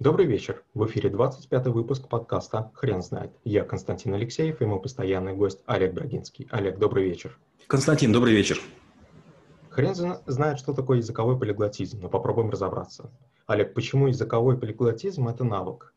Добрый вечер. В эфире 25 выпуск подкаста «Хрен знает». Я Константин Алексеев и мой постоянный гость Олег Брагинский. Олег, добрый вечер. Константин, добрый вечер. Хрен знает, что такое языковой полиглотизм, но попробуем разобраться. Олег, почему языковой полиглотизм – это навык?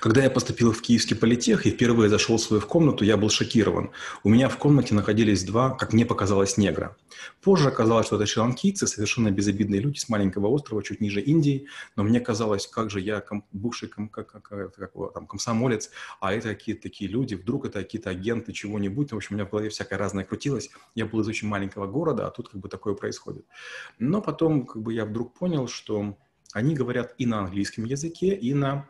Когда я поступил в Киевский политех и впервые зашел в свою комнату, я был шокирован. У меня в комнате находились два, как мне показалось, негра. Позже оказалось, что это шри-ланкийцы, совершенно безобидные люди с маленького острова, чуть ниже Индии. Но мне казалось, как же я ком, бывший ком, как, как, как, там, комсомолец, а это какие-то такие люди, вдруг это какие-то агенты чего-нибудь. В общем, у меня в голове всякое разное крутилось. Я был из очень маленького города, а тут как бы такое происходит. Но потом как бы я вдруг понял, что они говорят и на английском языке, и на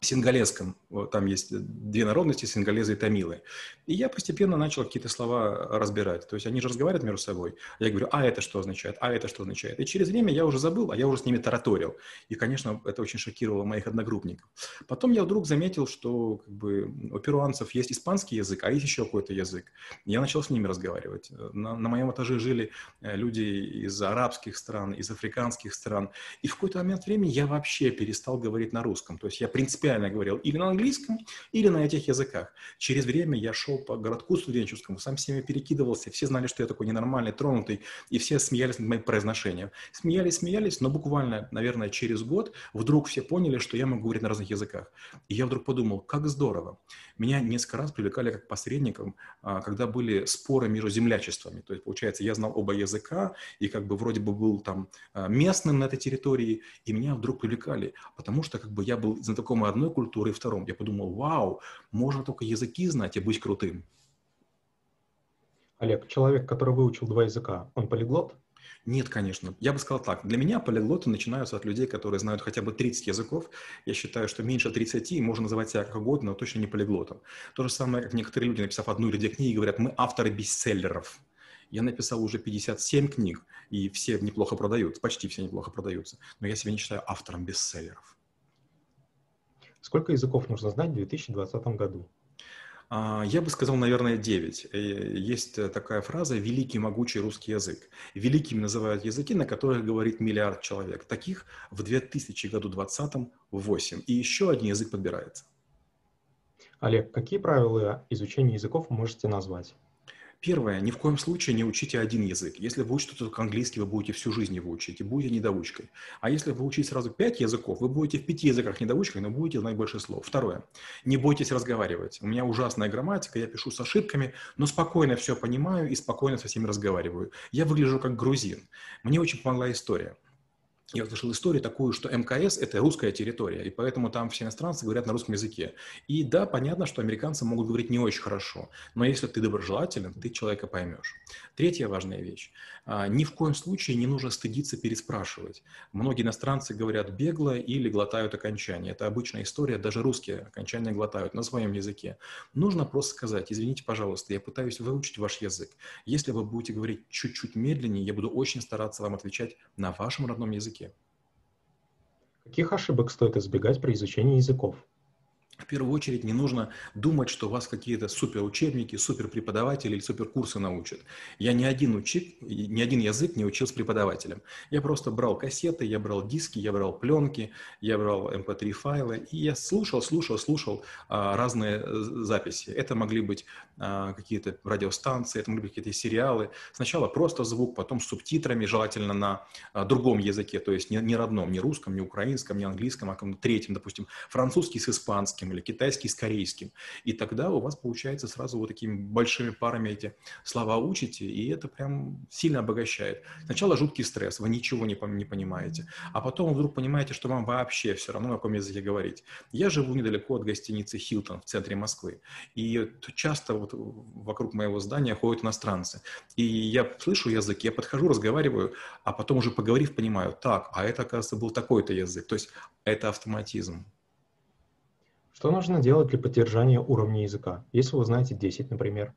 сингалезском. Там есть две народности, сингалезы и тамилы. И я постепенно начал какие-то слова разбирать. То есть они же разговаривают между собой. Я говорю, а это что означает, а это что означает. И через время я уже забыл, а я уже с ними тараторил. И, конечно, это очень шокировало моих одногруппников. Потом я вдруг заметил, что как бы, у перуанцев есть испанский язык, а есть еще какой-то язык. Я начал с ними разговаривать. На, на моем этаже жили э, люди из арабских стран, из африканских стран. И в какой-то момент времени я вообще перестал говорить на русском. То есть я принципиально говорил или на английском, или на этих языках. Через время я шел по городку студенческому, сам с ними перекидывался, все знали, что я такой ненормальный, тронутый, и все смеялись над моим произношением. Смеялись, смеялись, но буквально, наверное, через год вдруг все поняли, что я могу говорить на разных языках. И я вдруг подумал, как здорово. Меня несколько раз привлекали как посредником, а, когда были споры между землячествами. То есть, получается, я знал оба языка, и как бы вроде бы был там а, местным на этой территории, и меня вдруг привлекали, потому что как бы я был знатоком одной культуры и втором. Я подумал, вау, можно только языки знать и быть крутым. Олег, человек, который выучил два языка, он полиглот? Нет, конечно. Я бы сказал так. Для меня полиглоты начинаются от людей, которые знают хотя бы 30 языков. Я считаю, что меньше 30 можно называть себя как угодно, но точно не полиглотом. То же самое, как некоторые люди, написав одну или две книги, говорят, мы авторы бестселлеров. Я написал уже 57 книг, и все неплохо продаются, почти все неплохо продаются. Но я себя не считаю автором бестселлеров. Сколько языков нужно знать в 2020 году? А, я бы сказал, наверное, 9. Э, есть э, такая фраза «великий могучий русский язык». Великими называют языки, на которых говорит миллиард человек. Таких в 2000 году 20 8. И еще один язык подбирается. Олег, какие правила изучения языков можете назвать? Первое, ни в коем случае не учите один язык. Если вы учите только английский, вы будете всю жизнь его учить и будете недоучкой. А если вы учите сразу пять языков, вы будете в пяти языках недоучкой, но будете знать больше слов. Второе, не бойтесь разговаривать. У меня ужасная грамматика, я пишу с ошибками, но спокойно все понимаю и спокойно со всеми разговариваю. Я выгляжу как грузин. Мне очень помогла история я услышал историю такую, что МКС – это русская территория, и поэтому там все иностранцы говорят на русском языке. И да, понятно, что американцы могут говорить не очень хорошо, но если ты доброжелателен, ты человека поймешь. Третья важная вещь. А, ни в коем случае не нужно стыдиться переспрашивать. Многие иностранцы говорят бегло или глотают окончания. Это обычная история, даже русские окончания глотают на своем языке. Нужно просто сказать, извините, пожалуйста, я пытаюсь выучить ваш язык. Если вы будете говорить чуть-чуть медленнее, я буду очень стараться вам отвечать на вашем родном языке Каких ошибок стоит избегать при изучении языков? В первую очередь не нужно думать, что вас какие-то супер учебники, супер преподаватели или супер курсы научат. Я ни один, учи, ни один язык не учил с преподавателем. Я просто брал кассеты, я брал диски, я брал пленки, я брал MP3 эм файлы, и я слушал, слушал, слушал а, разные э, записи. Это могли быть а, какие-то радиостанции, это могли быть какие-то сериалы. Сначала просто звук, потом с субтитрами, желательно на а, другом языке, то есть не, не родном, не русском, не украинском, не английском, а каком-то третьем, допустим, французский с испанским, или китайский с корейским. И тогда у вас получается сразу вот такими большими парами эти слова учите, и это прям сильно обогащает. Сначала жуткий стресс, вы ничего не, не понимаете, а потом вдруг понимаете, что вам вообще все равно, на каком языке говорить. Я живу недалеко от гостиницы «Хилтон» в центре Москвы, и часто вот вокруг моего здания ходят иностранцы. И я слышу язык, я подхожу, разговариваю, а потом уже поговорив, понимаю, так, а это, оказывается, был такой-то язык. То есть это автоматизм. Что нужно делать для поддержания уровня языка? Если вы знаете 10, например.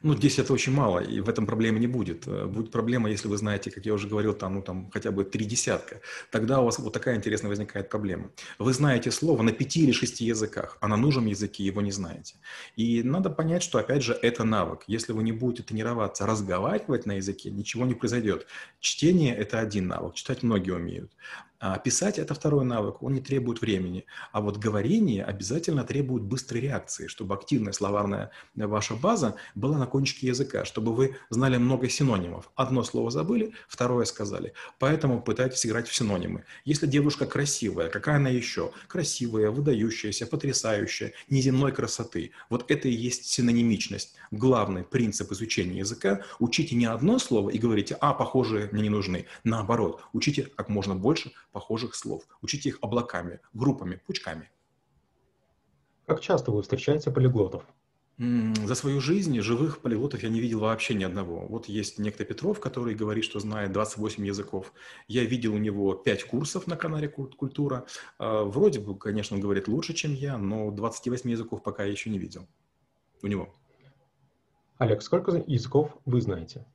Ну, 10 это очень мало, и в этом проблемы не будет. Э, будет проблема, если вы знаете, как я уже говорил, там, ну, там хотя бы три десятка. Тогда у вас вот такая интересная возникает проблема. Вы знаете слово на пяти или шести языках, а на нужном языке его не знаете. И надо понять, что, опять же, это навык. Если вы не будете тренироваться разговаривать на языке, ничего не произойдет. Чтение – это один навык, читать многие умеют. А писать – это второй навык, он не требует времени. А вот говорение обязательно требует быстрой реакции, чтобы активная словарная ваша база была на кончике языка, чтобы вы знали много синонимов. Одно слово забыли, второе сказали. Поэтому пытайтесь играть в синонимы. Если девушка красивая, какая она еще? Красивая, выдающаяся, потрясающая, неземной красоты. Вот это и есть синонимичность. Главный принцип изучения языка – учите не одно слово и говорите, а, похожие мне не нужны. Наоборот, учите как можно больше похожих слов. Учите их облаками, группами, пучками. Как часто вы встречаете полиглотов? За свою жизнь живых полиглотов я не видел вообще ни одного. Вот есть некто Петров, который говорит, что знает 28 языков. Я видел у него 5 курсов на канале «Культура». А, вроде бы, конечно, он говорит лучше, чем я, но 28 языков пока я еще не видел у него. Олег, сколько языков вы знаете?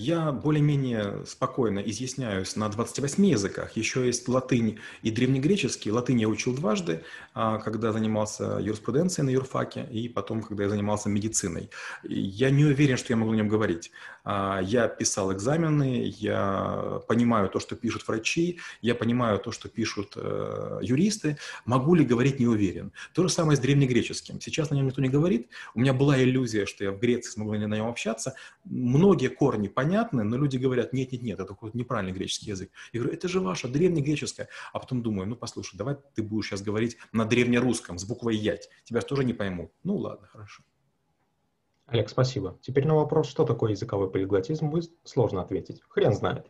Я более-менее спокойно изъясняюсь на 28 языках. Еще есть латынь и древнегреческий. Латынь я учил дважды, а, когда занимался юриспруденцией на юрфаке, и потом, когда я занимался медициной. Я не уверен, что я могу на нем говорить. А, я писал экзамены, я понимаю то, что пишут врачи, я понимаю то, что пишут э, юристы. Могу ли говорить, не уверен. То же самое с древнегреческим. Сейчас на нем никто не говорит. У меня была иллюзия, что я в Греции смогу на нем общаться. Многие корни понятны, понятны, но люди говорят, нет, нет, нет, это какой-то неправильный греческий язык. Я говорю, это же ваше древнегреческое. А потом думаю, ну послушай, давай ты будешь сейчас говорить на древнерусском с буквой «ять». Тебя тоже не поймут. Ну ладно, хорошо. Олег, спасибо. Теперь на вопрос, что такое языковой полиглотизм, вы сложно ответить. Хрен знает.